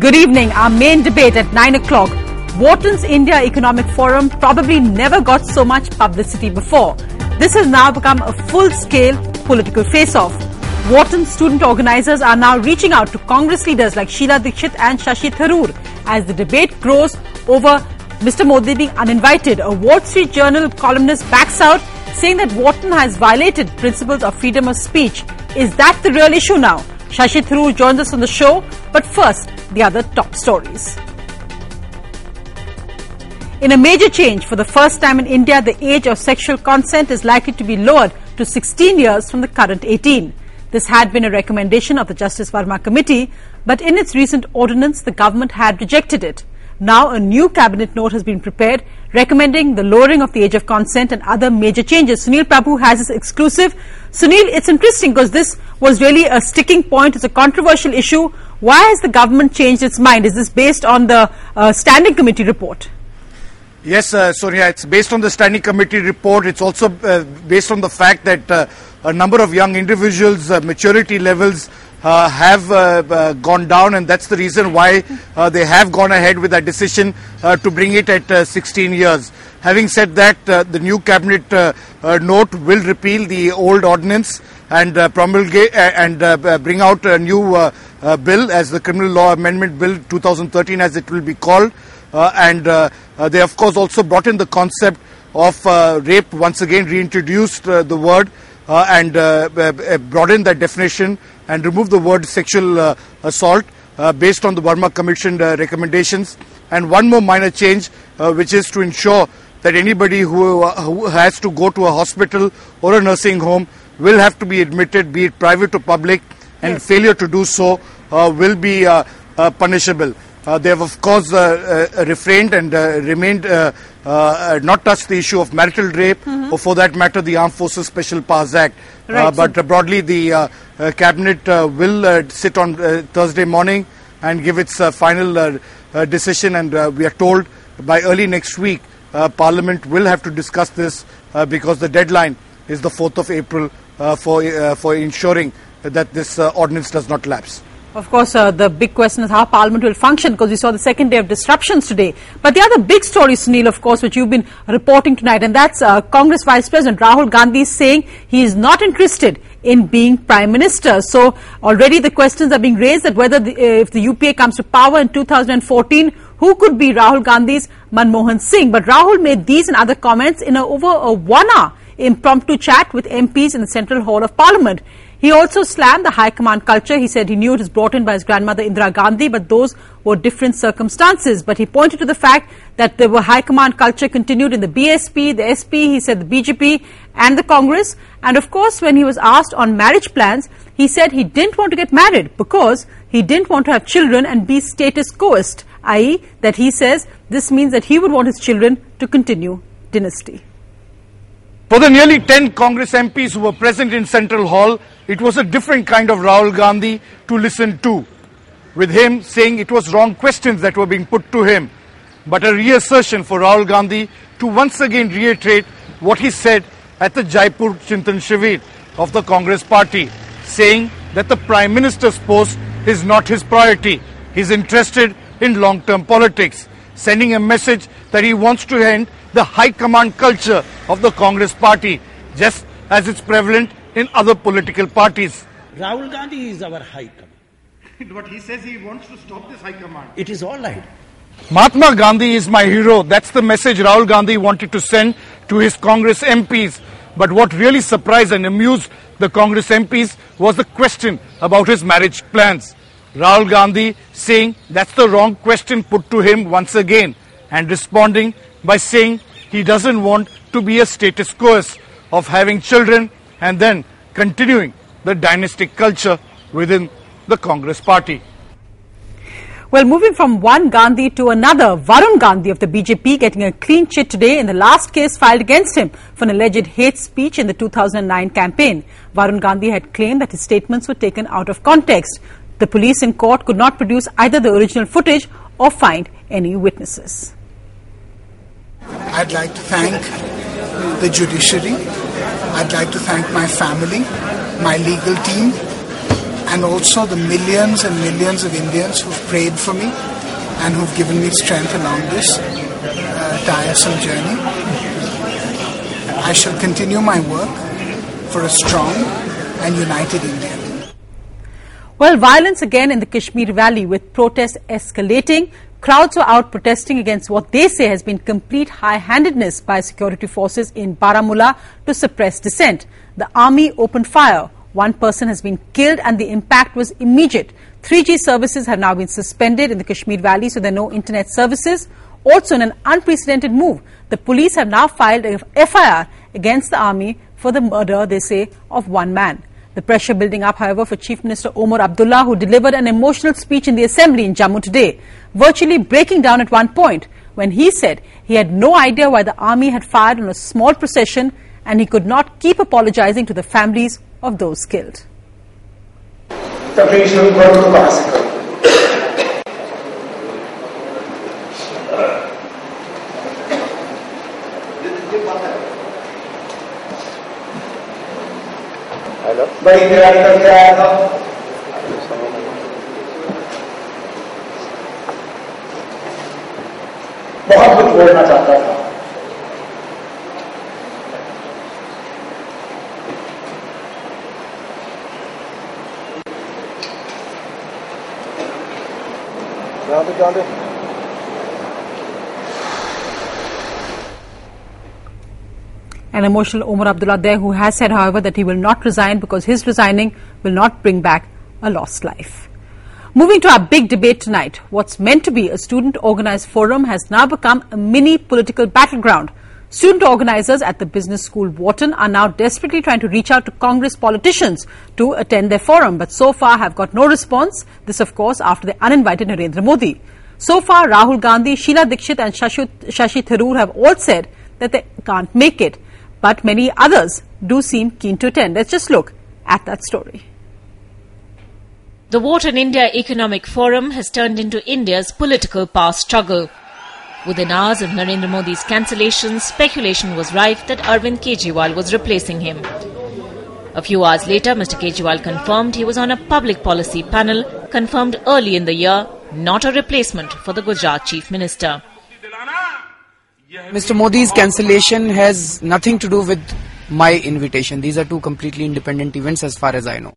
Good evening. Our main debate at 9 o'clock. Wharton's India Economic Forum probably never got so much publicity before. This has now become a full-scale political face-off. Wharton student organizers are now reaching out to Congress leaders like Sheila Dikshit and Shashi Tharoor as the debate grows over Mr. Modi being uninvited. A Wall Street Journal columnist backs out saying that Wharton has violated principles of freedom of speech. Is that the real issue now? Shashi Tharoor joins us on the show, but first, the other top stories. In a major change, for the first time in India, the age of sexual consent is likely to be lowered to 16 years from the current 18. This had been a recommendation of the Justice Verma Committee, but in its recent ordinance, the government had rejected it. Now, a new cabinet note has been prepared recommending the lowering of the age of consent and other major changes. Sunil Prabhu has this exclusive. Sunil, it's interesting because this was really a sticking point. It's a controversial issue. Why has the government changed its mind? Is this based on the uh, standing committee report? Yes, uh, Sonia, it's based on the standing committee report. It's also uh, based on the fact that uh, a number of young individuals' uh, maturity levels uh, have uh, uh, gone down, and that's the reason why uh, they have gone ahead with that decision to bring it at uh, 16 years. Having said that, the new cabinet note will repeal the old ordinance and uh, promulgate uh, and uh, uh, bring out a new uh, uh, bill as the Criminal Law Amendment Bill 2013, as it will be called. Uh, and uh, uh, they, of course, also brought in the concept of uh, rape once again, reintroduced uh, the word uh, and uh, uh, uh, broadened that definition and removed the word sexual uh, assault uh, based on the Verma Commission uh, recommendations. And one more minor change, uh, which is to ensure that anybody who, uh, who has to go to a hospital or a nursing home will have to be admitted, be it private or public, and Yes. failure to do so uh, will be uh, uh, punishable. Uh, they have, of course, uh, uh, refrained and uh, remained uh, uh, uh, not touched the issue of marital rape, or for that matter, the Armed Forces Special Powers Act. Right, Uh, but uh, broadly, the uh, uh, cabinet uh, will uh, sit on uh, Thursday morning and give its uh, final uh, uh, decision. And uh, we are told by early next week, Parliament will have to discuss this uh, because the deadline is the 4th of April uh, for uh, for ensuring that this uh, ordinance does not lapse. Of course, uh, the big question is how Parliament will function because we saw the second day of disruptions today. But the other big story, Sunil, of course, which you've been reporting tonight, and that's uh, Congress Vice President Rahul Gandhi saying he is not interested in being Prime Minister. So already the questions are being raised that whether the, uh, if the UPA comes to power in 2014, who could be Rahul Gandhi's Manmohan Singh? But Rahul made these and other comments in a, over a one-hour impromptu chat with MPs in the Central Hall of Parliament. He also slammed the high command culture. He said he knew it was brought in by his grandmother Indira Gandhi, but those were different circumstances. But he pointed to the fact that the high command culture continued in the BSP, the SP, he said the BJP and the Congress. And of course, when he was asked on marriage plans, he said he didn't want to get married because he didn't want to have children and be status quoist, i.e. that he says this means that he would want his children to continue dynasty. For the nearly 10 Congress MPs who were present in Central Hall, it was a different kind of Rahul Gandhi to listen to. With him saying it was wrong questions that were being put to him, but a reassertion for Rahul Gandhi to once again reiterate what he said at the Jaipur Chintan Shivir of the Congress party, saying that the Prime Minister's post is not his priority. He's interested in long-term politics, sending a message that he wants to end the high command culture of the Congress party, just as it's prevalent in other political parties. Rahul Gandhi is our high command. But he says he wants to stop this high command. It is all right. Mahatma Gandhi is my hero. That's the message Rahul Gandhi wanted to send to his Congress MPs. But what really surprised and amused the Congress MPs was the question about his marriage plans. Rahul Gandhi saying that's the wrong question put to him once again and responding by saying he doesn't want to be a status quo of having children and then continuing the dynastic culture within the Congress party. Well, moving from one Gandhi to another, Varun Gandhi of the BJP getting a clean chit today in the last case filed against him for an alleged hate speech in the 2009 campaign. Varun Gandhi had claimed that his statements were taken out of context. The police in court could not produce either the original footage or find any witnesses. I'd like to thank the judiciary. I'd like to thank my family, my legal team, and also the millions and millions of Indians who've prayed for me and who've given me strength along this uh, tiresome journey. I shall continue my work for a strong and united India. Well, violence again in the Kashmir Valley with protests escalating. Crowds were out protesting against what they say has been complete high-handedness by security forces in Baramulla to suppress dissent. The army opened fire. One person has been killed and the impact was immediate. 3G services have now been suspended in the Kashmir Valley, so there are no internet services. Also, in an unprecedented move, the police have now filed a FIR against the army for the murder, they say, of one man. The pressure building up, however, for Chief Minister Omar Abdullah, who delivered an emotional speech in the assembly in Jammu today, virtually breaking down at one point when he said he had no idea why the army had fired on a small procession and he could not keep apologizing to the families of those killed. बड़ी तैयारी करके आया था। बहुत कुछ बोलना चाहता था। An emotional Omar Abdullah there who has said, however, that he will not resign because his resigning will not bring back a lost life. Moving to our big debate tonight, what's meant to be a student organized forum has now become a mini political battleground. Student organizers at the business school Wharton are now desperately trying to reach out to Congress politicians to attend their forum, but so far have got no response. This, of course, after the uninvited Narendra Modi. So far, Rahul Gandhi, Sheila Dikshit and Shashi Tharoor have all said that they can't make it, but many others do seem keen to attend. Let's just look at that story. The Wharton India Economic Forum has turned into India's political power struggle. Within hours of Narendra Modi's cancellation, speculation was rife that Arvind Kejriwal was replacing him. A few hours later, Mr. Kejriwal confirmed he was on a public policy panel confirmed early in the year, not a replacement for the Gujarat Chief Minister. Mr. Modi's cancellation has nothing to do with my invitation. These are two completely independent events as far as I know.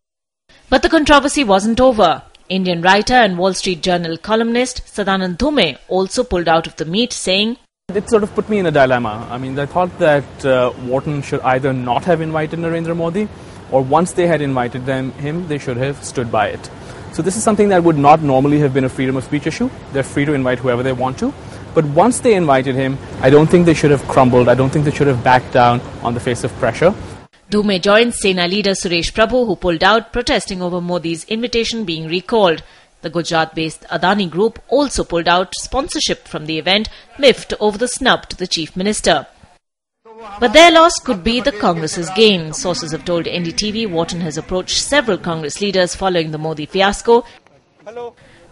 But the controversy wasn't over. Indian writer and Wall Street Journal columnist Sadanand Dhume also pulled out of the meet saying, It sort of put me in a dilemma. I mean, I thought that uh, Wharton should either not have invited Narendra Modi or once they had invited them, him, they should have stood by it. So this is something that would not normally have been a freedom of speech issue. They're free to invite whoever they want to. But once they invited him, I don't think they should have crumbled. I don't think they should have backed down on the face of pressure. Dhume joined Sena leader Suresh Prabhu, who pulled out, protesting over Modi's invitation being recalled. The Gujarat based Adani Group also pulled out sponsorship from the event, miffed over the snub to the Chief Minister. But their loss could be the Congress's gain. Sources have told NDTV Wharton has approached several Congress leaders following the Modi fiasco.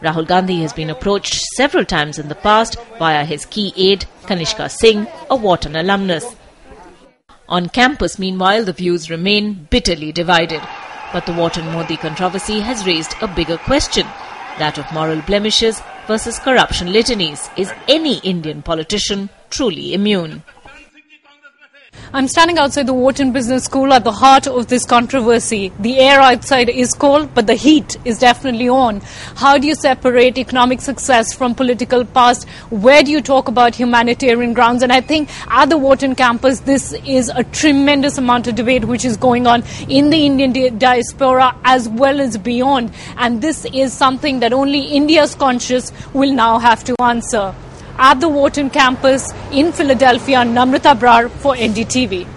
Rahul Gandhi has been approached several times in the past via his key aide, Kanishka Singh, a Wharton alumnus. On campus, meanwhile, the views remain bitterly divided. But the Wharton Modi controversy has raised a bigger question that of moral blemishes versus corruption litanies. Is any Indian politician truly immune? I'm standing outside the Wharton Business School at the heart of this controversy. The air outside is cold, but the heat is definitely on. How do you separate economic success from political past? Where do you talk about humanitarian grounds? And I think at the Wharton campus, this is a tremendous amount of debate which is going on in the Indian di- diaspora as well as beyond. And this is something that only India's conscious will now have to answer at the Wharton campus in Philadelphia, Namrata Brar for NDTV.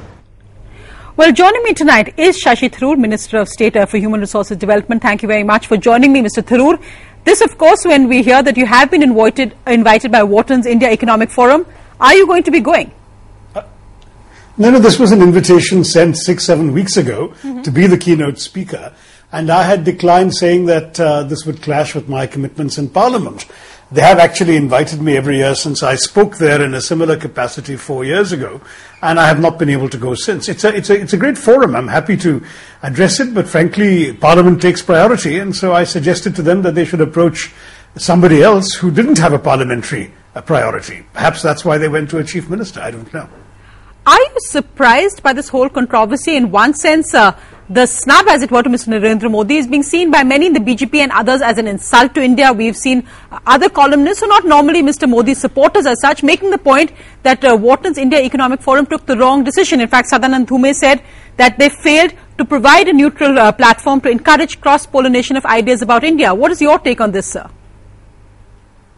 Well, joining me tonight is Shashi Tharoor, Minister of State uh, for Human Resources Development. Thank you very much for joining me, Mr. Tharoor. This, of course, when we hear that you have been invited, invited by Wharton's India Economic Forum, are you going to be going? No, no, this was an invitation sent six, seven weeks ago to be the keynote speaker. And I had declined saying that uh, this would clash with my commitments in Parliament. They have actually invited me every year since I spoke there in a similar capacity four years ago, and I have not been able to go since. It's a, it's a, it's a great forum. I'm happy to address it, but frankly, Parliament takes priority, and so I suggested to them that they should approach somebody else who didn't have a parliamentary priority. Perhaps that's why they went to a chief minister. I don't know. Are you surprised by this whole controversy? In one sense, uh, the snub, as it were, to Mr. Narendra Modi is being seen by many in the BJP and others as an insult to India. We've seen uh, other columnists, who are not normally Mr. Modi's supporters as such, making the point that uh, Wharton's India Economic Forum took the wrong decision. In fact, Sadanand Dhume said that they failed to provide a neutral uh, platform to encourage cross-pollination of ideas about India. What is your take on this, sir?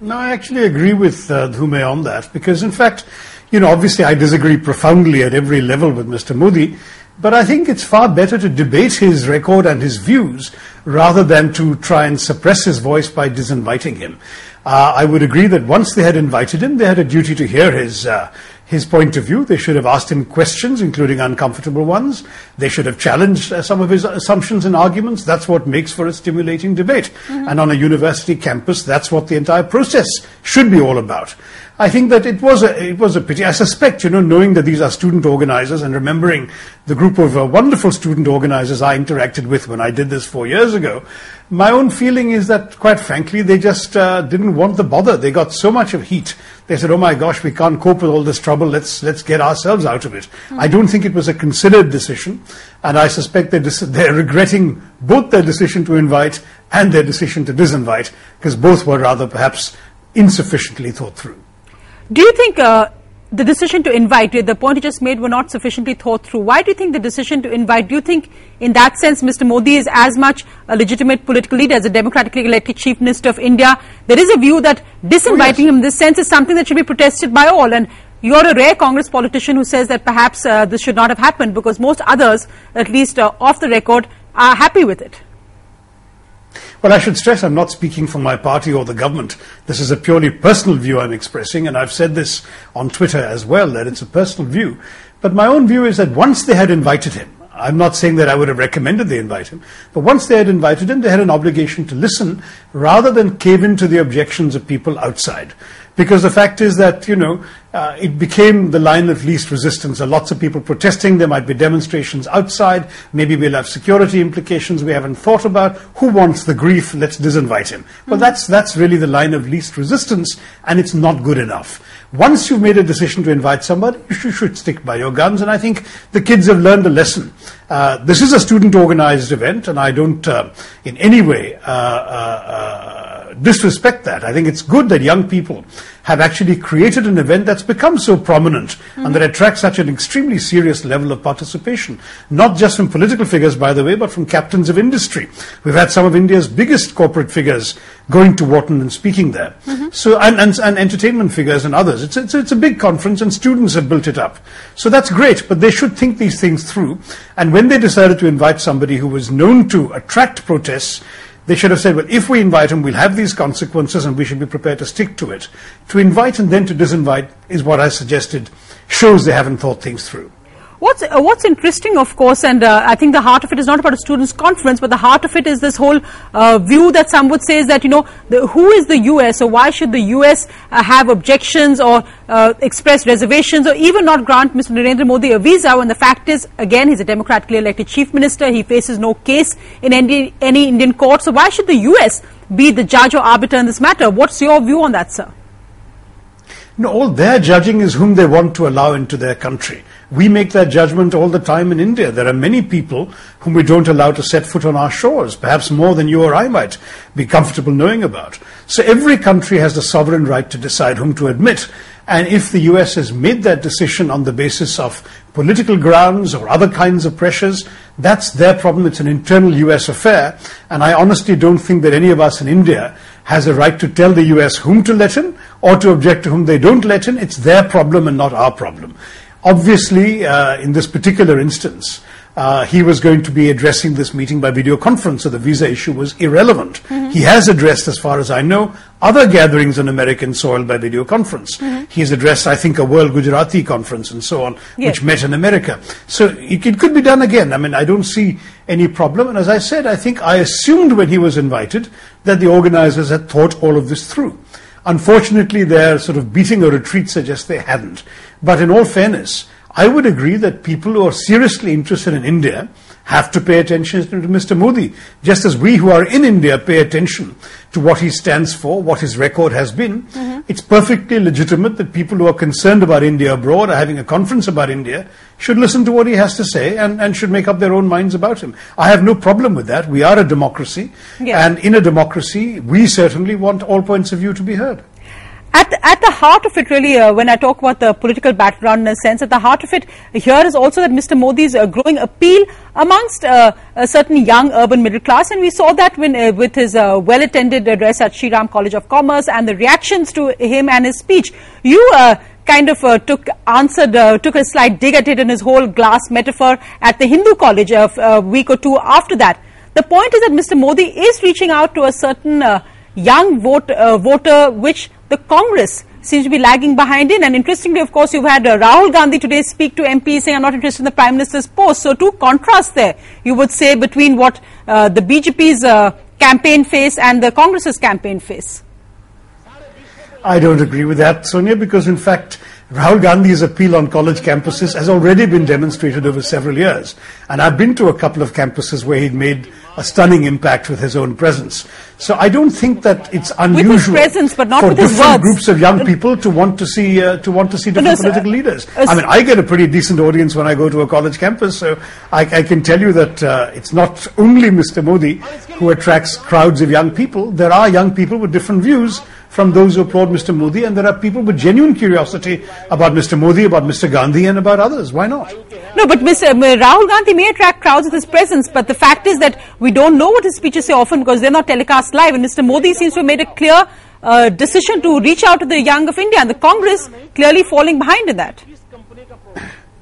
No, I actually agree with uh, Dhume on that because, in fact, you know, obviously I disagree profoundly at every level with Mr. Modi, but I think it's far better to debate his record and his views rather than to try and suppress his voice by disinviting him. Uh, I would agree that once they had invited him, they had a duty to hear his uh, his point of view. They should have asked him questions, including uncomfortable ones. They should have challenged uh, some of his assumptions and arguments. That's what makes for a stimulating debate. Mm-hmm. And on a university campus, that's what the entire process should be all about. I think that it was a it was a pity. I suspect, you know, knowing that these are student organizers and remembering the group of uh, wonderful student organizers I interacted with when I did this four years ago, my own feeling is that, quite frankly, they just uh, didn't want the bother. They got so much of heat. They said, "Oh my gosh, we can't cope with all this trouble. Let's let's get ourselves out of it." Mm-hmm. I don't think it was a considered decision, and I suspect they're, dis- they're regretting both their decision to invite and their decision to disinvite because both were rather perhaps insufficiently thought through. Do you think uh, the decision to invite, the point you just made, were not sufficiently thought through? Why do you think the decision to invite, do you think in that sense Mr. Modi is as much a legitimate political leader as a democratically elected chief minister of India? There is a view that disinviting oh, yes. him in this sense is something that should be protested by all. And you're a rare Congress politician who says that perhaps uh, this should not have happened because most others, at least uh, off the record, are happy with it. Well, I should stress I'm not speaking for my party or the government. This is a purely personal view I'm expressing, and I've said this on Twitter as well, that it's a personal view. But my own view is that once they had invited him, I'm not saying that I would have recommended they invite him, but once they had invited him, they had an obligation to listen rather than cave into the objections of people outside. Because the fact is that, you know, uh, it became the line of least resistance. There are lots of people protesting. There might be demonstrations outside. Maybe we'll have security implications we haven't thought about. Who wants the grief? Let's disinvite him. Well, mm-hmm. that's, that's really the line of least resistance, and it's not good enough. Once you've made a decision to invite somebody, you should, should stick by your guns, and I think the kids have learned a lesson. Uh, this is a student organized event, and I don't uh, in any way uh, uh, uh, disrespect that. I think it's good that young people have actually created an event that's become so prominent mm-hmm. and that attracts such an extremely serious level of participation. Not just from political figures, by the way, but from captains of industry. We've had some of India's biggest corporate figures going to Wharton and speaking there. Mm-hmm. So, and, and, and, entertainment figures and others. It's, it's, it's a big conference and students have built it up. So that's great, but they should think these things through. And when they decided to invite somebody who was known to attract protests, they should have said, well, if we invite him, we'll have these consequences and we should be prepared to stick to it. To invite and then to disinvite is what I suggested shows they haven't thought things through. What's, uh, what's interesting, of course, and uh, I think the heart of it is not about a students' conference, but the heart of it is this whole uh, view that some would say is that, you know, the, who is the U.S. or why should the U.S. Uh, have objections or uh, express reservations or even not grant Mr. Narendra Modi a visa when the fact is, again, he's a democratically elected chief minister. He faces no case in any, any Indian court. So why should the U.S. be the judge or arbiter in this matter? What's your view on that, sir? No, all their judging is whom they want to allow into their country. We make that judgment all the time in India. There are many people whom we don't allow to set foot on our shores, perhaps more than you or I might be comfortable knowing about. So every country has the sovereign right to decide whom to admit. And if the US has made that decision on the basis of political grounds or other kinds of pressures, that's their problem. It's an internal US affair. And I honestly don't think that any of us in India has a right to tell the US whom to let in or to object to whom they don't let in. It's their problem and not our problem. Obviously, uh, in this particular instance, uh, he was going to be addressing this meeting by video conference, so the visa issue was irrelevant. Mm-hmm. He has addressed, as far as I know, other gatherings on American soil by video conference. Mm-hmm. He has addressed, I think, a World Gujarati conference and so on, yes. which met in America. So it, it, could be done again. I mean, I don't see any problem. And as I said, I think I assumed when he was invited that the organizers had thought all of this through. Unfortunately, their sort of beating a retreat suggests they hadn't. But in all fairness, I would agree that people who are seriously interested in India have to pay attention to Mr. Modi, just as we who are in India pay attention to what he stands for, what his record has been. Mm-hmm. It's perfectly legitimate that people who are concerned about India abroad are having a conference about India should listen to what he has to say and, and should make up their own minds about him. I have no problem with that. We are a democracy, and in a democracy, we certainly want all points of view to be heard at the, at the heart of it, really, uh, when I talk about the political background in a sense, at the heart of it here is also that Mr. Modi's uh, growing appeal amongst uh, a certain young urban middle class, and we saw that when, uh, with his uh, well-attended address at Sri Ram College of Commerce and the reactions to him and his speech. You uh, kind of took answered, took a slight dig at it in his whole glass metaphor at the Hindu College a week or two after that. The point is that Mr. Modi is reaching out to a certain young vote, voter, which the Congress seems to be lagging behind in. And interestingly, of course, you've had uh, Rahul Gandhi today speak to MPs saying, I'm not interested in the Prime Minister's post. So, two contrasts there, you would say, between what uh, the BJP's uh, campaign face and the Congress's campaign face. I don't agree with that, Sonia, because in fact, Rahul Gandhi's appeal on college campuses has already been demonstrated over several years. And I've been to a couple of campuses where he'd made a stunning impact with his own presence. So I don't think that it's unusual presence, but not for different groups of young people to want to see uh, to want to see different no, political leaders. Uh, I mean, I get a pretty decent audience when I go to a college campus, so I, I can tell you that uh, it's not only Mr. Modi who attracts crowds of young people. There are young people with different views from those who applaud Mr. Modi, and there are people with genuine curiosity about Mr. Modi, about Mr. Gandhi, and about others. Why not? No, but Mr. Rahul Gandhi may attract crowds with his presence, but the fact is that we don't know what his speeches say often because they're not telecast live, and Mr. Modi seems to have made a clear uh, decision to reach out to the young of India, and the Congress clearly falling behind in that.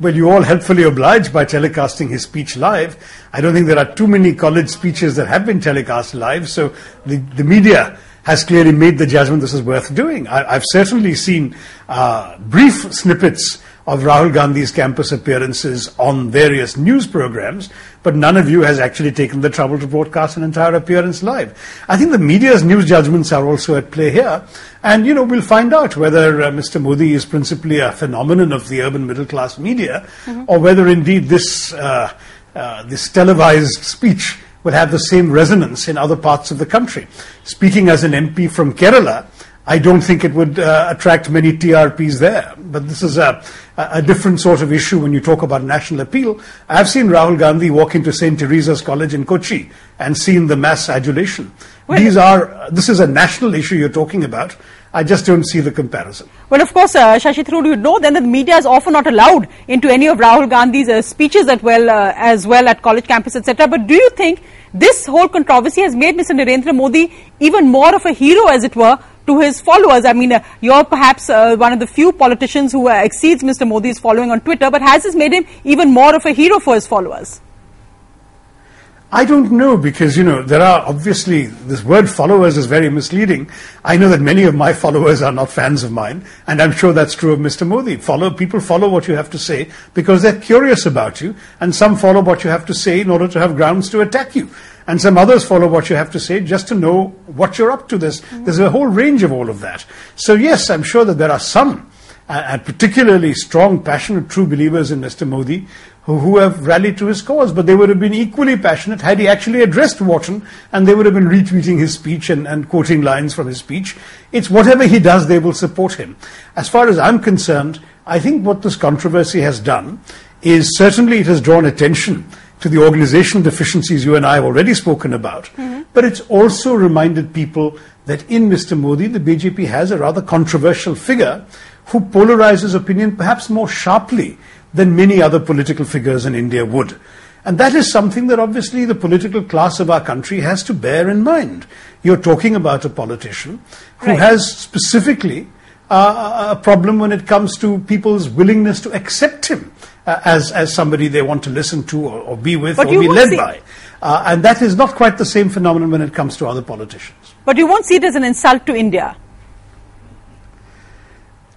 Well, you all helpfully obliged by telecasting his speech live. I don't think there are too many college speeches that have been telecast live, so the, the media has clearly made the judgment this is worth doing. I, have certainly seen uh, brief snippets of Rahul Gandhi's campus appearances on various news programs, but none of you has actually taken the trouble to broadcast an entire appearance live. I think the media's news judgments are also at play here, and you know we'll find out whether uh, Mr. Modi is principally a phenomenon of the urban middle class media, mm-hmm. or whether indeed this uh, uh, this televised speech will have the same resonance in other parts of the country. Speaking as an MP from Kerala, I don't think it would uh, attract many TRPs there. But this is a, a, different sort of issue when you talk about national appeal. I've seen Rahul Gandhi walk into St. Teresa's College in Kochi and seen the mass adulation. Well, These are, this is a national issue you're talking about. I just don't see the comparison. Well, of course, uh, Shashi Tharoor, you know then that the media is often not allowed into any of Rahul Gandhi's uh, speeches as well, uh, as well at college campus, etc. But do you think this whole controversy has made Mr. Narendra Modi even more of a hero, as it were, to his followers? I mean, uh, you're perhaps uh, one of the few politicians who uh, exceeds Mr. Modi's following on Twitter, but has this made him even more of a hero for his followers? I don't know because, you know, there are obviously, this word followers is very misleading. I know that many of my followers are not fans of mine, and I'm sure that's true of Mr. Modi. Follow, people follow what you have to say because they're curious about you, and some follow what you have to say in order to have grounds to attack you. And some others follow what you have to say just to know what you're up to. There's, there's a whole range of all of that. So yes, I'm sure that there are some, uh, and particularly strong, passionate, true believers in Mr. Modi who, have rallied to his cause, but they would have been equally passionate had he actually addressed Wharton and they would have been retweeting his speech and, and quoting lines from his speech. It's whatever he does, they will support him. As far as I'm concerned, I think what this controversy has done is certainly it has drawn attention to the organizational deficiencies you and I have already spoken about, mm-hmm. but it's also reminded people that in Mr. Modi, the BJP has a rather controversial figure who polarizes opinion perhaps more sharply than many other political figures in India would. And that is something that obviously the political class of our country has to bear in mind. You're talking about a politician who right. has specifically uh, a problem when it comes to people's willingness to accept him uh, as, as somebody they want to listen to or, or be with but or be led by. Uh, and that is not quite the same phenomenon when it comes to other politicians. But you won't see it as an insult to India.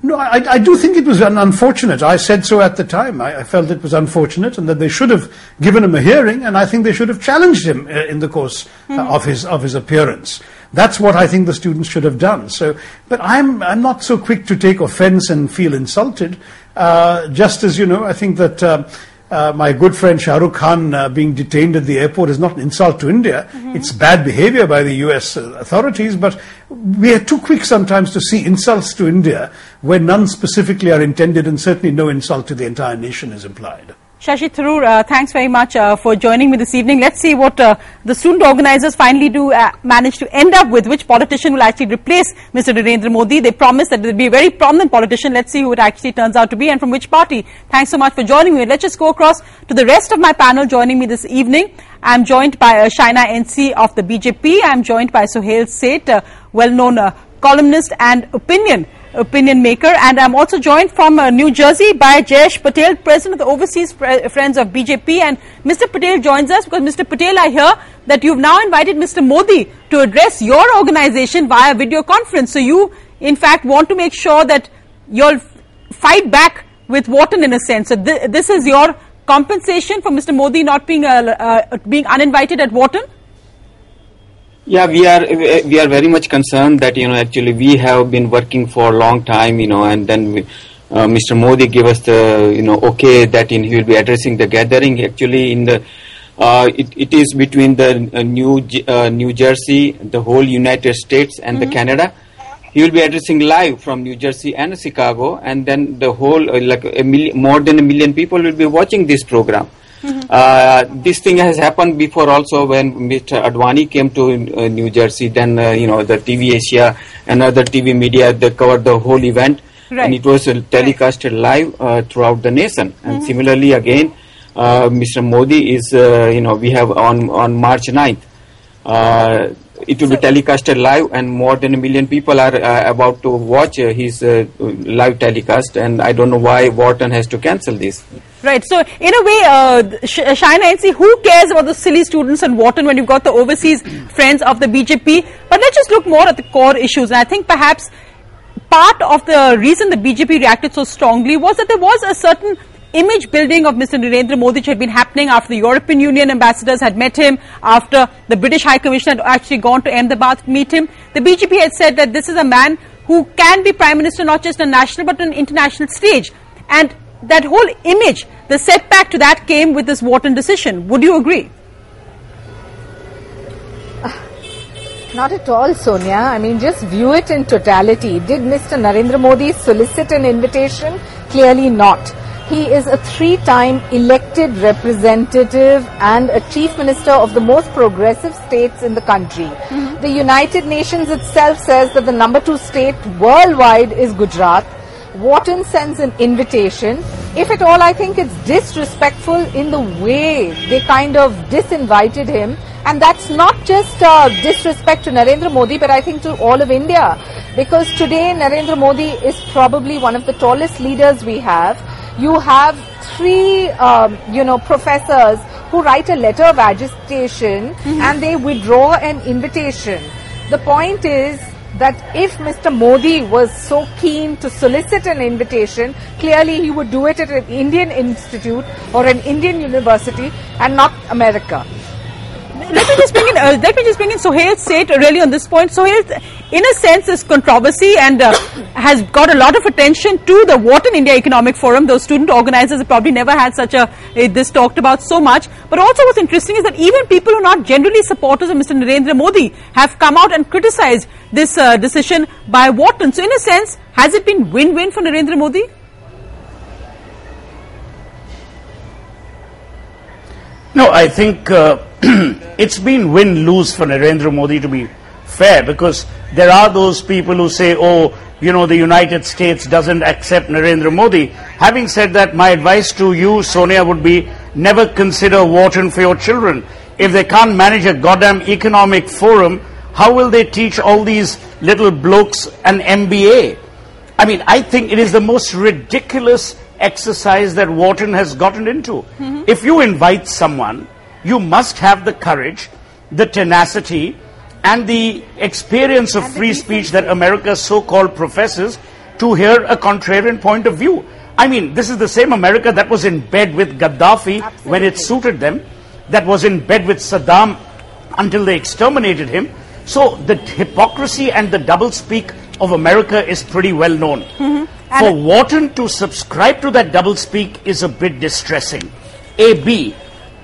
No, I, I do think it was un- unfortunate. I said so at the time. I, I felt it was unfortunate and that they should have given him a hearing and I think they should have challenged him uh, in the course uh, of, his, of his appearance. That's what I think the students should have done. So, but I'm, I'm not so quick to take offense and feel insulted. Uh, just as, you know, I think that uh, my good friend Shah Rukh Khan uh, being detained at the airport is not an insult to India. It's bad behavior by the US uh, authorities, but we are too quick sometimes to see insults to India where none specifically are intended and certainly no insult to the entire nation is implied. Shashi Tharoor, uh, thanks very much uh, for joining me this evening. Let's see what uh, the student organizers finally do uh, manage to end up with, which politician will actually replace Mr. Narendra Modi. They promised that it will be a very prominent politician. Let's see who it actually turns out to be and from which party. Thanks so much for joining me. Let's just go across to the rest of my panel joining me this evening. I'm joined by uh, Shaina NC of the BJP. I'm joined by Suhel Seth, uh, well-known columnist and opinion opinion maker. And I'm also joined from uh, New Jersey by Jayesh Patel, President of the Overseas Fre- Friends of BJP. And Mr. Patel joins us because Mr. Patel, I hear that you've now invited Mr. Modi to address your organization via video conference. So you, in fact, want to make sure that you'll fight back with Wharton in a sense. So th- this is your compensation for Mr. Modi not being uh, uh, being uninvited at Wharton. Yeah, we are we are very much concerned that you know actually we have been working for a long time, you know, and then we, uh, Mr. Modi gave us the you know okay that in, he will be addressing the gathering. Actually, in the uh, it, it is between the uh, New uh, New Jersey, the whole United States, and the Canada. He will be addressing live from New Jersey and Chicago, and then the whole uh, like a million, more than a million people will be watching this program. Uh, this thing has happened before also when Mr. Advani came to uh, New Jersey. Then uh, you know the TV Asia and other TV media they covered the whole event, Right. and it was uh, telecasted live uh, throughout the nation. And similarly, again, uh, Mr. Modi is uh, you know we have on on March 9th. Uh, it will be telecasted live, and more than a million people are uh, about to watch uh, his uh, live telecast. And I don't know why Wharton has to cancel this. Right. So, in a way, uh, Sh- Shaina NC, who cares about the silly students and Wharton when you've got the overseas friends of the BJP? But let's just look more at the core issues. And I think perhaps part of the reason the BJP reacted so strongly was that there was a certain image building of Mr. Narendra Modi had been happening after the European Union ambassadors had met him, after the British High Commissioner had actually gone to Ahmedabad to meet him. The BJP had said that this is a man who can be Prime Minister not just on national but on international stage. And that whole image, the setback to that came with this Wharton decision. Would you agree? Not at all, Sonia. I mean, just view it in totality. Did Mr. Narendra Modi solicit an invitation? Clearly not. He is a three time elected representative and a chief minister of the most progressive states in the country. The United Nations itself says that the number two state worldwide is Gujarat. Wharton sends an invitation. If at all, I think it's disrespectful in the way they kind of disinvited him. And that's not just uh, disrespect to Narendra Modi, but I think to all of India. Because today Narendra Modi is probably one of the tallest leaders we have. You have three, um, you know, professors who write a letter of agitation and they withdraw an invitation. The point is that if Mr. Modi was so keen to solicit an invitation, clearly he would do it at an Indian institute or an Indian university and not America. Let me just bring in. Uh, let me just bring in Suhel Seth really on this point. Suhel, in a sense, is controversy and uh, has got a lot of attention to the Wharton India Economic Forum. Those student organizers have probably never had such a uh, this talked about so much. But also, what's interesting is that even people who are not generally supporters of Mr. Narendra Modi have come out and criticized this uh, decision by Wharton. So, in a sense, has it been win-win for Narendra Modi? No, I think uh, it's been win-lose for Narendra Modi to be fair because there are those people who say, oh, you know, the United States doesn't accept Narendra Modi. Having said that, my advice to you, Sonia, would be never consider Wharton for your children. If they can't manage a goddamn economic forum, how will they teach all these little blokes an MBA? I mean, I think it is the most ridiculous exercise that Wharton has gotten into. Mm-hmm. If you invite someone, you must have the courage, the tenacity, and the experience of free speech that America so called professes, to hear a contrarian point of view. I mean, this is the same America that was in bed with Gaddafi when it suited them, that was in bed with Saddam until they exterminated him. So the hypocrisy and the doublespeak of America is pretty well known. For Wharton to subscribe to that doublespeak is a bit distressing. A, B,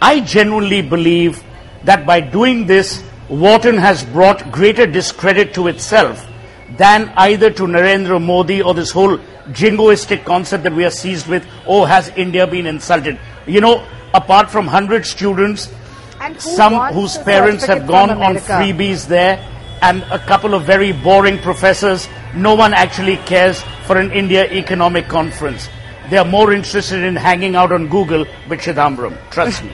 I genuinely believe that by doing this, Wharton has brought greater discredit to itself than either to Narendra Modi or this whole jingoistic concept that we are seized with, oh, has India been insulted? You know, apart from 100 students, who some whose parents have gone on freebies there, and a couple of very boring professors, no one actually cares for an India economic conference. They are more interested in hanging out on Google with Chidambaram. Trust me.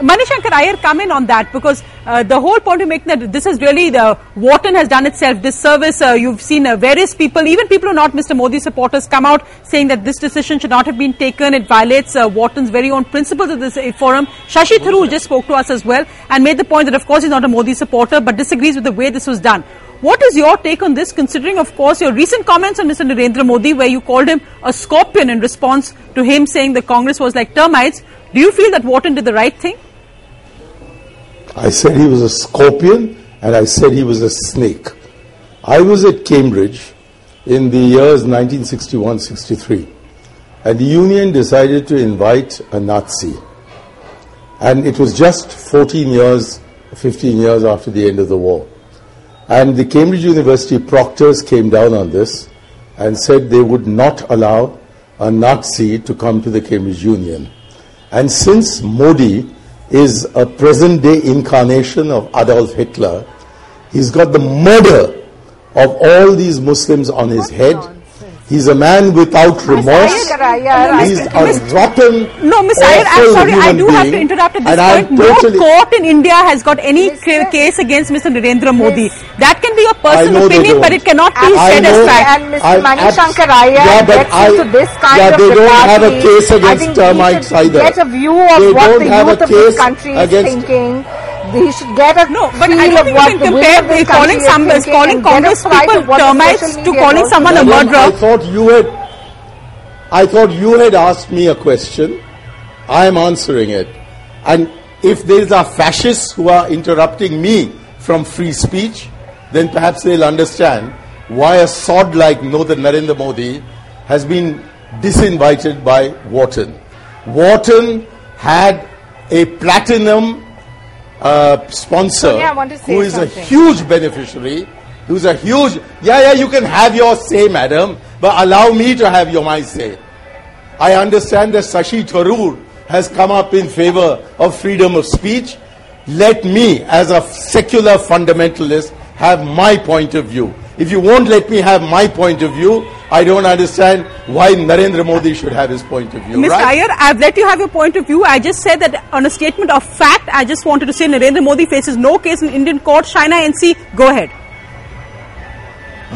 Manishankar Aiyar, come in on that because uh, the whole point of making that this is really the Wharton has done itself disservice. Uh, you've seen uh, various people, even people who are not Mr. Modi supporters, come out saying that this decision should not have been taken. It violates uh, Wharton's very own principles of this uh, forum. Shashi Tharoor just spoke to us as well and made the point that, of course, he's not a Modi supporter but disagrees with the way this was done. What is your take on this, considering, of course, your recent comments on Mr. Narendra Modi, where you called him a scorpion in response to him saying the Congress was like termites? Do you feel that Wharton did the right thing? I said he was a scorpion and I said he was a snake. I was at Cambridge in the years 1961-63 and the union decided to invite a Nazi. And it was just 14 years, 15 years after the end of the war. And the Cambridge University proctors came down on this and said they would not allow a Nazi to come to the Cambridge Union. And since Modi is a present day incarnation of Adolf Hitler, he's got the murder of all these Muslims on his head. He's a man without remorse. He's a rotten, No, Miss Aiyar, I'm sorry, I human do have to interrupt at this And point. totally- No court in India has got any ca- case against Mr. Narendra Modi. That can be your personal opinion, but it cannot be I said as know- fact. And Mr. I- Manishankar abs- Aiyar yeah, but gets I- into this kind yeah, of they don't have a case I against think termites should either. get a view of They what don't the have a youth of this country is thinking. He should get a No, but feel I don't of think what you the can women compare of this uh, calling country is calling and get a Congress people of what the termites to calling someone a Madam, I murderer. thought you had. I thought you had asked me a question. I am answering it. And if there are fascists who are interrupting me from free speech, then perhaps they'll understand why a sod like Northern Narendra Modi has been disinvited by Wharton. Wharton had a platinum uh, sponsor Sonia, I want to say who is something. a huge beneficiary, who's a huge, yeah, yeah, you can have your say, madam, but allow me to have your my say. I understand that Shashi Tharoor has come up in favor of freedom of speech. Let me, as a secular fundamentalist, have my point of view. If you won't let me have my point of view, I don't understand why Narendra Modi should have his point of view. Ms. right? Aiyar, I've let you have your point of view. I just said that on a statement of fact, I just wanted to say Narendra Modi faces no case in Indian court. Shaina NC, go ahead.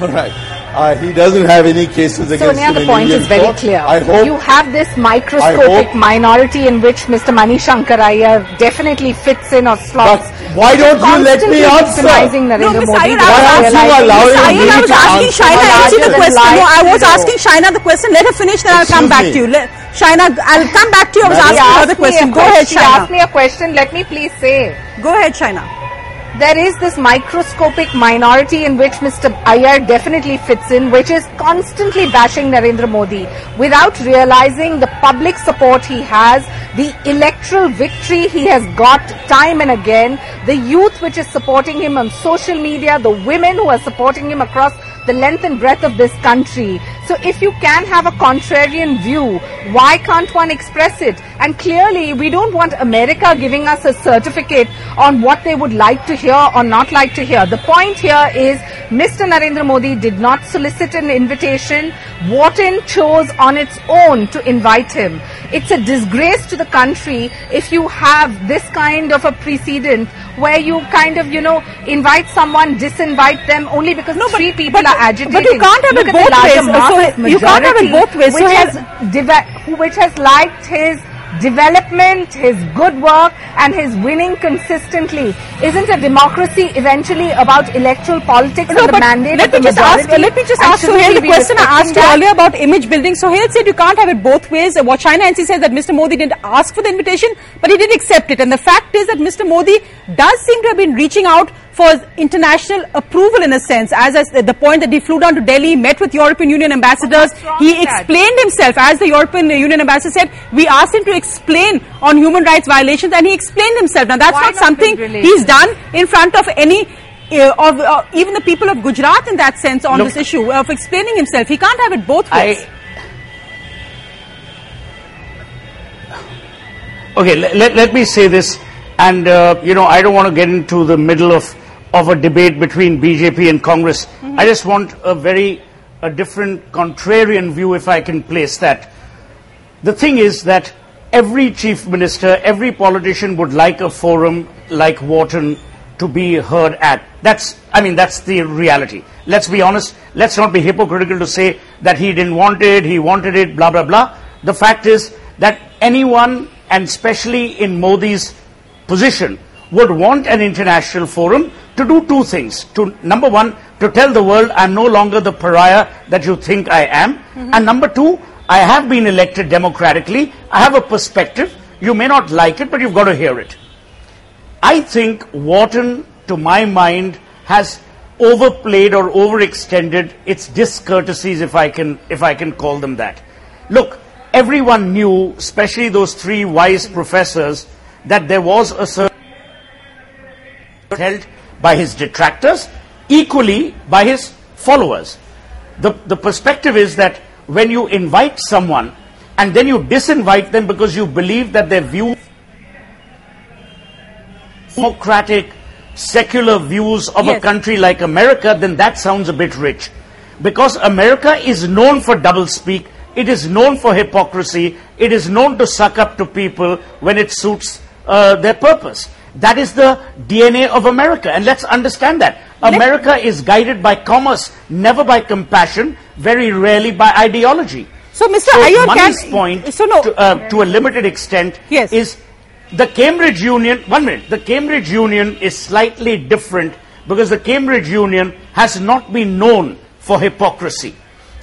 All right. Uh, he doesn't have any cases against Sonia, him the in point Indian is very court. clear. I hope you have this microscopic minority in which Mr. Manishankar Aiyar definitely fits in or slots. why don't you let me Constantly answer? victimizing No, Narendra Modi. Aiyar, I was Why aren't you allowing Ms. Me I was to asking answer? Shaina Larger answer the question. No, I was asking Shaina the question. Let her finish, then I'll come Excuse back me. to you. Let, Shaina, I'll come back to you. I was Madam- asking She another asked me a question. Go ahead, She asked me a question. Let me please say. Go ahead, Shaina. There is this microscopic minority in which Mr. Aiyar definitely fits in, which is constantly bashing Narendra Modi without realizing the public support he has, the electoral victory he has got time and again, the youth which is supporting him on social media, the women who are supporting him across the length and breadth of this country. So if you can have a contrarian view, why can't one express it? And clearly, we don't want America giving us a certificate on what they would like to hear or not like to hear. The point here is Mr. Narendra Modi did not solicit an invitation. Wharton chose on its own to invite him. It's a disgrace to the country if you have this kind of a precedent where you kind of, you know, invite someone, disinvite them only because three people but- are agitating. but you can't have it both ways. So you can't have it both ways. Which here's- has, divi- which has liked his development, his good work, and his winning consistently. Isn't a democracy eventually about electoral politics No, and the mandate let of the me just ask. Let me just ask Suhel the question I asked you that? earlier about image building. Suhel said you can't have it both ways. What Shaina NC says that Mr. Modi didn't ask for the invitation, but he did accept it. And the fact is that Mr. Modi does seem to have been reaching out for international approval in a sense. As I the point that he flew down to Delhi, met with European Union ambassadors, wrong he with that? explained himself. As the European Union ambassador said, we asked him to explain on human rights violations, and he explained himself. Now that's Why not not something he's done in front of any uh, of uh, even the people of Gujarat in that sense on Look- this issue of explaining himself. He can't have it both ways. I, okay, let, let, let me say this, and uh, you know, I don't want to get into the middle of, of a debate between BJP and Congress. Mm-hmm. I just want a very a different contrarian view, if I can place that. The thing is that every chief minister, every politician would like a forum like Wharton to be heard at. That's, I mean, that's the reality. Let's be honest. Let's not be hypocritical to say that he didn't want it, he wanted it, blah, blah, blah. The fact is that anyone, and especially in Modi's position, would want an international forum to do two things. To, number one, to tell the world I'm no longer the pariah that you think I am. Mm-hmm. And number two, I have been elected democratically. I have a perspective. You may not like it, but you've got to hear it. I think Wharton, to my mind, has overplayed or overextended its discourtesies, if I can, if I can call them that. Look, everyone knew, especially those three wise professors, that there was a certain held by his detractors, equally by his followers. The, the perspective is that when you invite someone and then you disinvite them because you believe that their view democratic, secular views of a country like America, then that sounds a bit rich. Because America is known for doublespeak, it is known for hypocrisy, it is known to suck up to people when it suits uh, their purpose. That is the DNA of America, and let's understand that. America is guided by commerce, never by compassion, very rarely by ideology. So, Mr. So Aiyar, Mani's can- point, so no- to, uh, to a limited extent, Yes. is the Cambridge Union. One minute, the Cambridge Union is slightly different because the Cambridge Union has not been known for hypocrisy.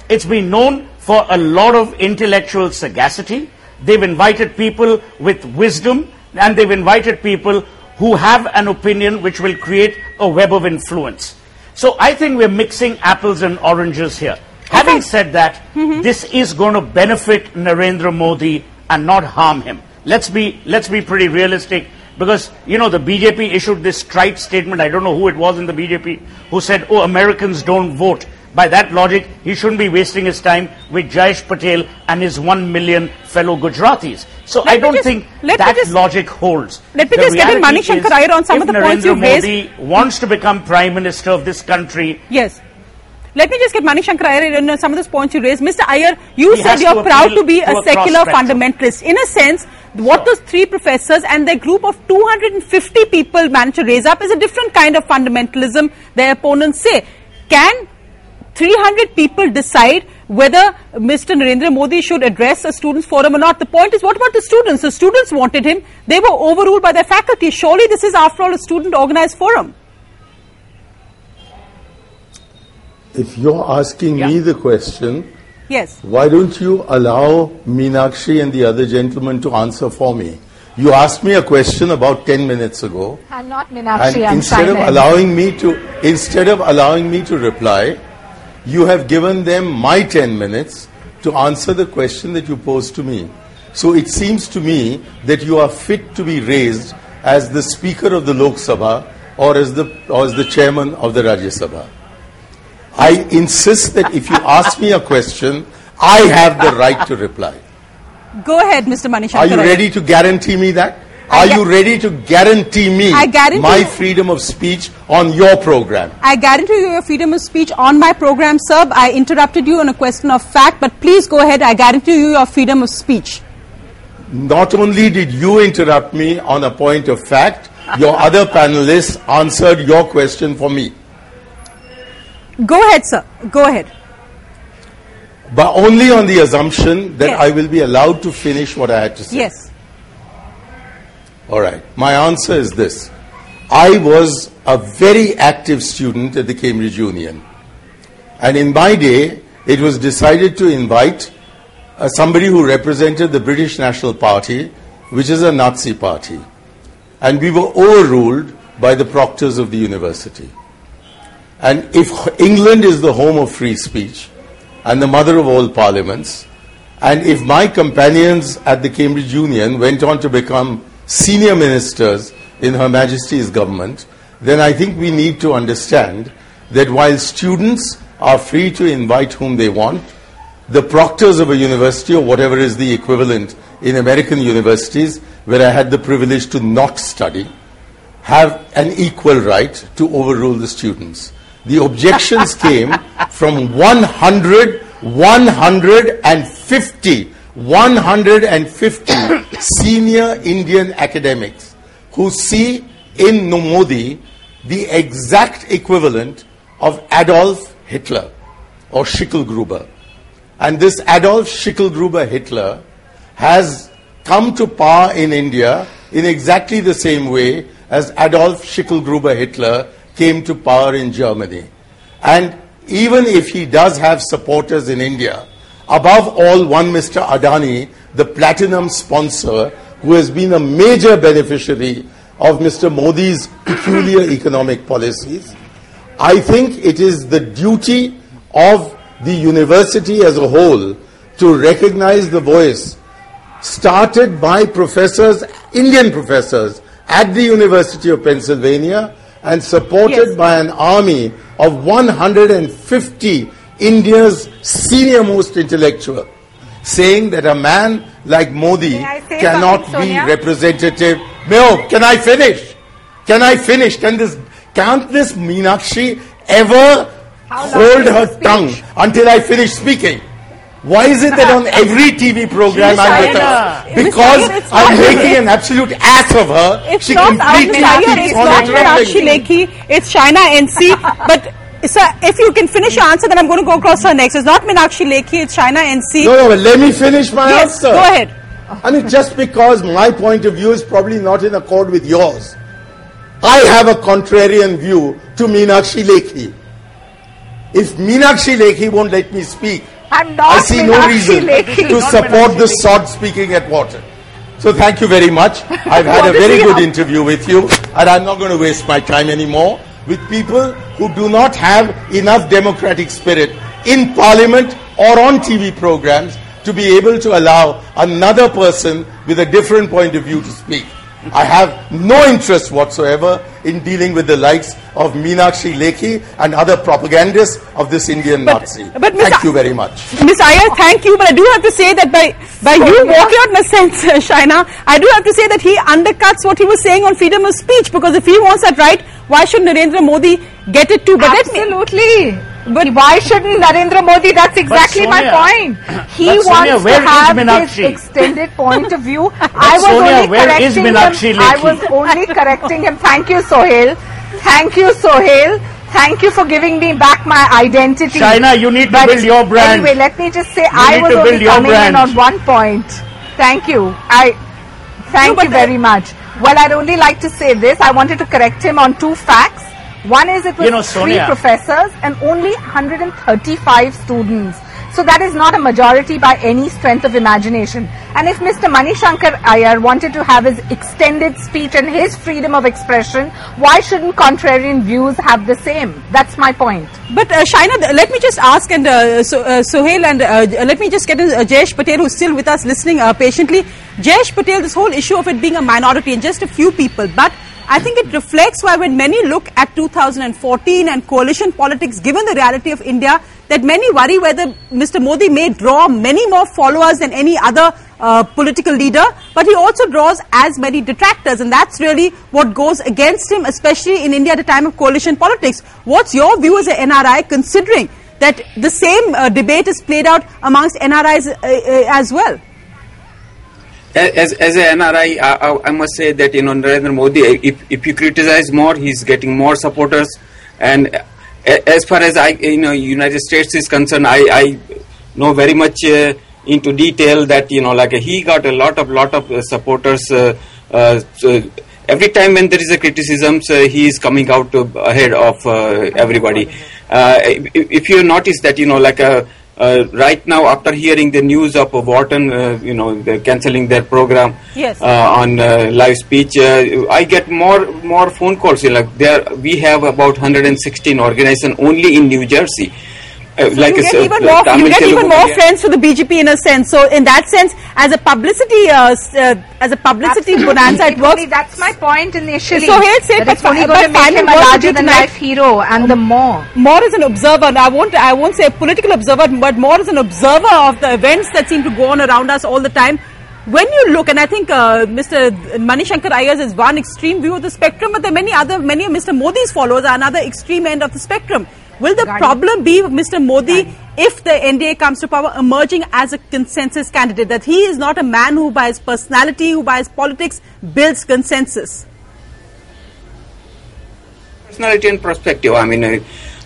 It's been known for a lot of intellectual sagacity. They've invited people with wisdom, and they've invited people who have an opinion which will create a web of influence. So I think we're mixing apples and oranges here. Having said that, mm-hmm. this is going to benefit Narendra Modi and not harm him. Let's be let's be pretty realistic because you know the BJP issued this trite statement. I don't know who it was in the BJP who said, "Oh, Americans don't vote." By that logic, he shouldn't be wasting his time with Jayesh Patel and his one million fellow Gujaratis. So Let I don't just- think that just- logic holds. Let me The just get in reality Mani Shankar Aiyar on some of the points Narendra you've raised. Modi wants to become prime minister of this country, Yes. Let me just get Mani Shankar Aiyar in uh, some of those points you raised. Mr. Aiyar, you He said you're proud to be to a a secular fundamentalist. In a sense, what those three professors and their group of 250 people managed to raise up is a different kind of fundamentalism, their opponents say. Can 300 people decide whether Mr. Narendra Modi should address a students' forum or not? The point is, what about the students? The students wanted him. They were overruled by their faculty. Surely this is, after all, a student-organized forum. If you're asking me the question, Yes. why don't you allow Meenakshi and the other gentleman to answer for me? You asked me a question about 10 minutes ago. I'm not And I'm instead of allowing me to instead of allowing me to reply, you have given them my 10 minutes to answer the question that you posed to me. So it seems to me that you are fit to be raised as the speaker of the Lok Sabha or as the or as the chairman of the Rajya Sabha. I insist that if you ask me a question, I have the right to reply. Go ahead, Mr. Mani Are you ready to guarantee me that? Are you ready to guarantee me I guarantee my freedom of speech on your program? I guarantee you your freedom of speech on my program, sir. I interrupted you on a question of fact, but please go ahead. I guarantee you your freedom of speech. Not only did you interrupt me on a point of fact, your other panelists answered your question for me. Go ahead, sir. Go ahead. But only on the assumption that Yes. I will be allowed to finish what I had to say. Yes. All right. My answer is this. I was a very active student at the Cambridge Union. And in my day, it was decided to invite uh, somebody who represented the British National Party, which is a Nazi party. And we were overruled by the proctors of the university. And if England is the home of free speech and the mother of all parliaments, and if my companions at the Cambridge Union went on to become senior ministers in Her Majesty's government, then I think we need to understand that while students are free to invite whom they want, the proctors of a university or whatever is the equivalent in American universities, where I had the privilege to not study, have an equal right to overrule the students. The objections came from 100, 150, 150 senior Indian academics who see in Modi the exact equivalent of Adolf Hitler or Schickelgruber. And this Adolf Schickelgruber Hitler has come to power in India in exactly the same way as Adolf Schickelgruber Hitler came to power in Germany. And even if he does have supporters in India, above all, one Mr. Adani, the platinum sponsor, who has been a major beneficiary of Mr. Modi's peculiar economic policies, I think it is the duty of the university as a whole to recognize the voice started by professors, Indian professors, at the University of Pennsylvania and supported Yes. by an army of 150 India's senior most intellectual, saying that a man like Modi May I say cannot be Sonia? representative. No, can I finish? Can I finish? Can this, can't this Meenakshi ever hold her speech? tongue until I finish speaking? Why is it that on every TV program I'm with her? Because I'm making an absolute ass of her. It's she not completely Agnihotri, keeps it's on not interrupting Meenakshi it's Shaina NC. but sir, if you can finish your answer, then I'm going to go across to her next. It's not Meenakshi Lekhi, it's Shaina NC. No, no, but let me finish my Yes, answer. go ahead. I mean, just because my point of view is probably not in accord with yours, I have a contrarian view to Meenakshi Lekhi. If Meenakshi Lekhi won't let me speak, I'm not I see no reason Lekhi. to support the sod speaking at Wharton. So thank you very much. I've had a very good interview with you, and I'm not going to waste my time anymore with people who do not have enough democratic spirit in parliament or on TV programs to be able to allow another person with a different point of view to speak. I have no interest whatsoever in dealing with the likes of Meenakshi Lekhi and other propagandists of this Indian Nazi. but Miss Thank A- you very much. Miss Aiyar, thank you, but I do have to say that by by you walking out in a sense, Shaina, I do have to say that he undercuts what he was saying on freedom of speech because if he wants that right, why should Narendra Modi get it too? But let me- Absolutely. But why shouldn't Narendra Modi? That's exactly my point. He Sonia, wants to have his extended point of view. I was Sonia, only where is correcting Meenakshi him. I was only correcting him. Thank you, Suhel. Thank you, Suhel. Thank you for giving me back my identity. Shaina, you need to But build your brand. Anyway, let me just say You I was only build coming brand. in on one point. Thank you. I thank No, you very much. Well, I'd only like to say this. I wanted to correct him on two facts. One is it was You know, three professors and only 135 students. So that is not a majority by any strength of imagination. And if Mr. Mani Shankar Aiyar wanted to have his extended speech and his freedom of expression, why shouldn't contrarian views have the same? That's my point. But uh, Shaina, let me just ask, and uh, so, uh, Suhel, and uh, let me just get in uh, Jayesh Patel, who's still with us listening uh, patiently. Jayesh Patel, this whole issue of it being a minority and just a few people, but I think it reflects why when many look at 2014 and coalition politics, given the reality of India, that many worry whether Mr. Modi may draw many more followers than any other uh, political leader, but he also draws as many detractors, and that's really what goes against him, especially in India at a time of coalition politics. What's your view as an NRI, considering that the same uh, debate is played out amongst NRIs uh, uh, as well? As, as a NRI, I, I- must say that you know Narendra Modi, if, if you criticize more, he's getting more supporters. And as far as I, you know, United States is concerned, I, I know very much uh, into detail that you know, like he got a lot of lot of uh, supporters uh, Uh, so every time when there is a criticism, so he is coming out uh, ahead of uh, everybody. Uh, if, if you notice that, you know, like uh, uh, right now, after hearing the news of Wharton, uh, you know, they're cancelling their program Yes. uh, on uh, live speech, uh, I get more more phone calls. You know, like there, we have about 116 organizations only in New Jersey. Uh, like you get s- even uh, more, you get even more friends for the BJP in a sense. So in that sense, as a publicity, uh, uh, as a publicity bonanza, it works. That's my point initially. So here it said, that it's but only fi- going to but make him a word with larger than life hero and the more. More is an observer, and I won't, I won't say a political observer, but more is an observer of the events that seem to go on around us all the time. When you look, and I think uh, Mr. Mani Shankar Aiyar's is one extreme view of the spectrum, but there are many other, many of Mr. Modi's followers are another extreme end of the spectrum. Will the problem be Mr. Modi if the NDA comes to power emerging as a consensus candidate? That he is not a man who by his personality, who by his politics builds consensus? personality and perspective. I mean, uh,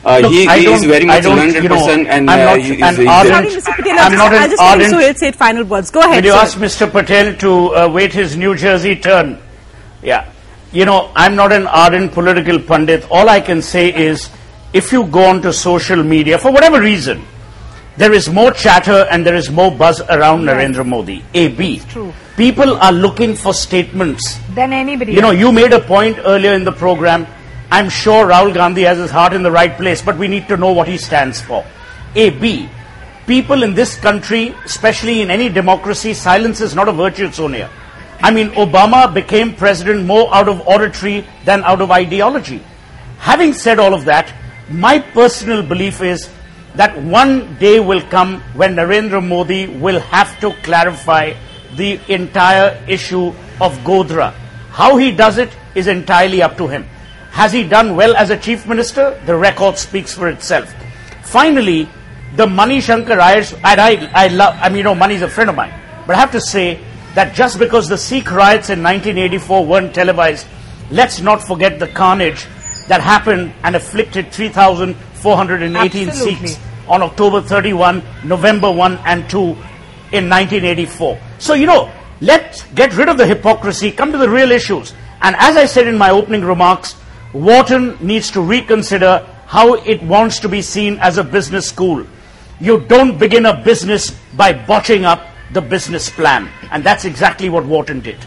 uh, Look, he, he is very much don't, 100 you know, percent, and I'm uh, not he is- an he is- ardent- Sorry, Mr. Patel, I'm I'll just, not an I'll just let ardent- Suhel say final words. Go ahead. Will you sir. ask Mr. Patel to uh, wait his New Jersey turn? Yeah. You know, I'm not an ardent political pundit. All I can say is, if you go onto social media, for whatever reason, there is more chatter and there is more buzz around Narendra Modi. A, B. True. People are looking for statements. Than anybody. You know, you made a point earlier in the program. I'm sure Rahul Gandhi has his heart in the right place, but we need to know what he stands for. A, B. People in this country, especially in any democracy, silence is not a virtue, Sonia. I mean, Obama became president more out of oratory than out of ideology. Having said all of that, my personal belief is that one day will come when Narendra Modi will have to clarify the entire issue of Godhra. How he does it is entirely up to him. Has he done well as a chief minister? The record speaks for itself. Finally, the Mani Shankar Aiyars, and I, I love, I mean, you know, Mani is a friend of mine, but I have to say that just because the Sikh riots in 1984 weren't televised, let's not forget the carnage that happened and afflicted 3,418 Absolutely. Sikhs on October 31, November 1 and 2 in 1984. So, you know, let's get rid of the hypocrisy, come to the real issues. And as I said in my opening remarks, Wharton needs to reconsider how it wants to be seen as a business school. You don't begin a business by botching up the business plan. And that's exactly what Wharton did.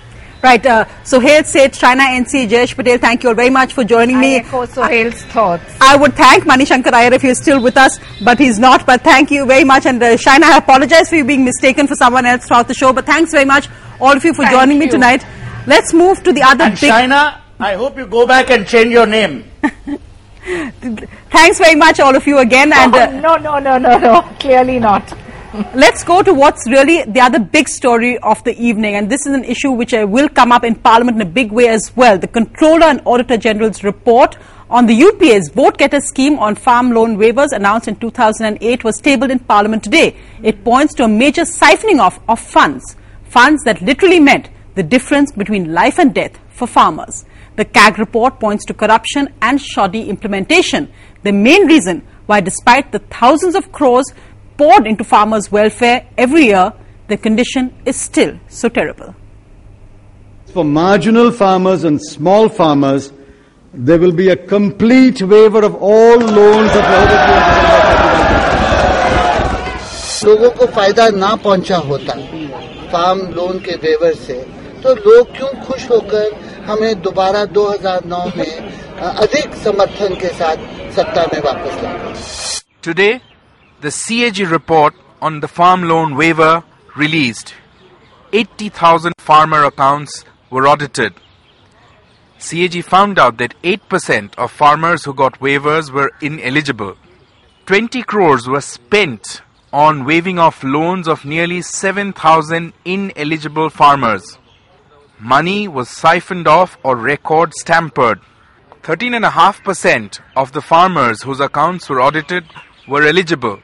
Right. Uh, Suhel Seth, Shaina NC, Jayesh Patel, thank you all very much for joining I me. echo Suhel's thoughts. I would thank Mani Shankar Aiyar if he's still with us, but he's not. But thank you very much. And uh, Shaina, I apologize for you being mistaken for someone else throughout the show. But thanks very much, all of you, for Thank joining me tonight. Let's move to the other And big. Shaina, I hope you go back and change your name. Thanks very much, all of you again. And uh, no, no, no, no, no. Clearly not. Let's go to what's really the other big story of the evening, and this is an issue which uh, will come up in Parliament in a big way as well. The Controller and Auditor General's report on the UPA's vote getter scheme on farm loan waivers announced in 2008 was tabled in Parliament today. It points to a major siphoning off of funds, funds that literally meant the difference between life and death for farmers. The CAG report points to corruption and shoddy implementation. The main reason why, despite the thousands of crores poured into farmers' welfare every year, the condition is still so terrible. For marginal farmers and small farmers, there will be a complete waiver of all loans of लोगों को फायदा ना पहुंचा होता farm loan के waiver से तो लोग क्यों खुश होकर हमें दोबारा 2009 में अ, अधिक समर्थन के साथ सत्ता में वापस लाए Today, the CAG report on the farm loan waiver released. 80,000 farmer accounts were audited. CAG found out that 8% of farmers who got waivers were ineligible. 20 crores were spent on waiving off loans of nearly 7,000 ineligible farmers. Money was siphoned off or record stampered. 13.5% of the farmers whose accounts were audited were eligible,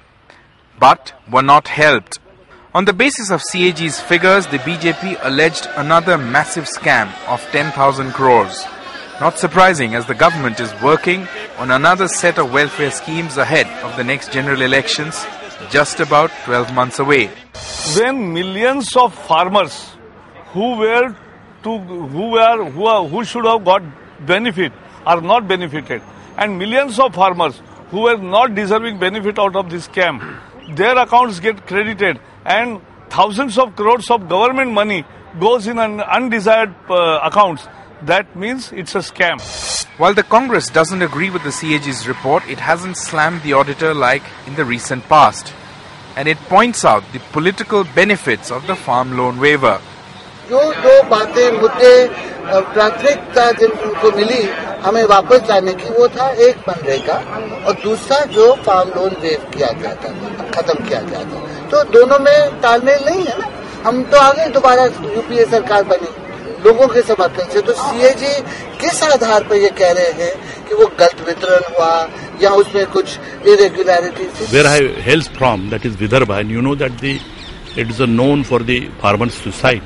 but were not helped. On the basis of CAG's figures, the BJP alleged another massive scam of 10,000 crores. Not surprising as the government is working on another set of welfare schemes ahead of the next general elections, just about 12 months away. when millions of farmers who were to who are who are who should have got benefit are not benefited, and millions of farmers who were not deserving benefit out of this scam, their accounts get credited, and thousands of crores of government money goes in an undesired uh, accounts. That means it's a scam. While the Congress doesn't agree with the CAG's report, it hasn't slammed the auditor like in the recent past. And it points out the political benefits of the farm loan waiver. जो जो बातें मुद्दे प्राथमिकता जिन उनको मिली हमें वापस लाने की वो था एक मनरेगा और दूसरा जो फार्म लोन वेव किया गया था खत्म किया गया था। तो दोनों में तालमेल नहीं है ना? हम तो आगे दोबारा यूपीए सरकार बनी लोगों के समर्थन से। तो सीएजी किस आधार पर ये कह रहे हैं कि वो गलत वितरण हुआ या उसमें कुछ irregularity where I hails from, that is Vidarbha, and you know that the it is a known for the farmers suicide.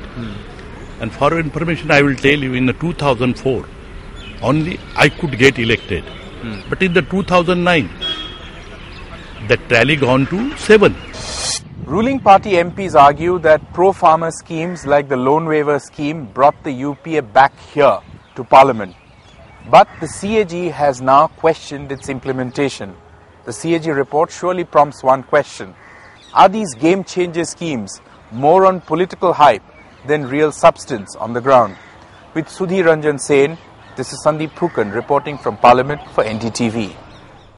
And for your information, I will tell you, in the 2004, only I could get elected. Hmm. But in the 2009, the tally gone to seven. Ruling party MPs argue that pro farmer schemes like the loan waiver scheme brought the UPA back here to parliament. But the CAG has now questioned its implementation. The CAG report surely prompts one question Are these game changer schemes more on political hype than real substance on the ground? With Sudhi Ranjan Sen, this is Sandeep Phukan reporting from Parliament for NDTV.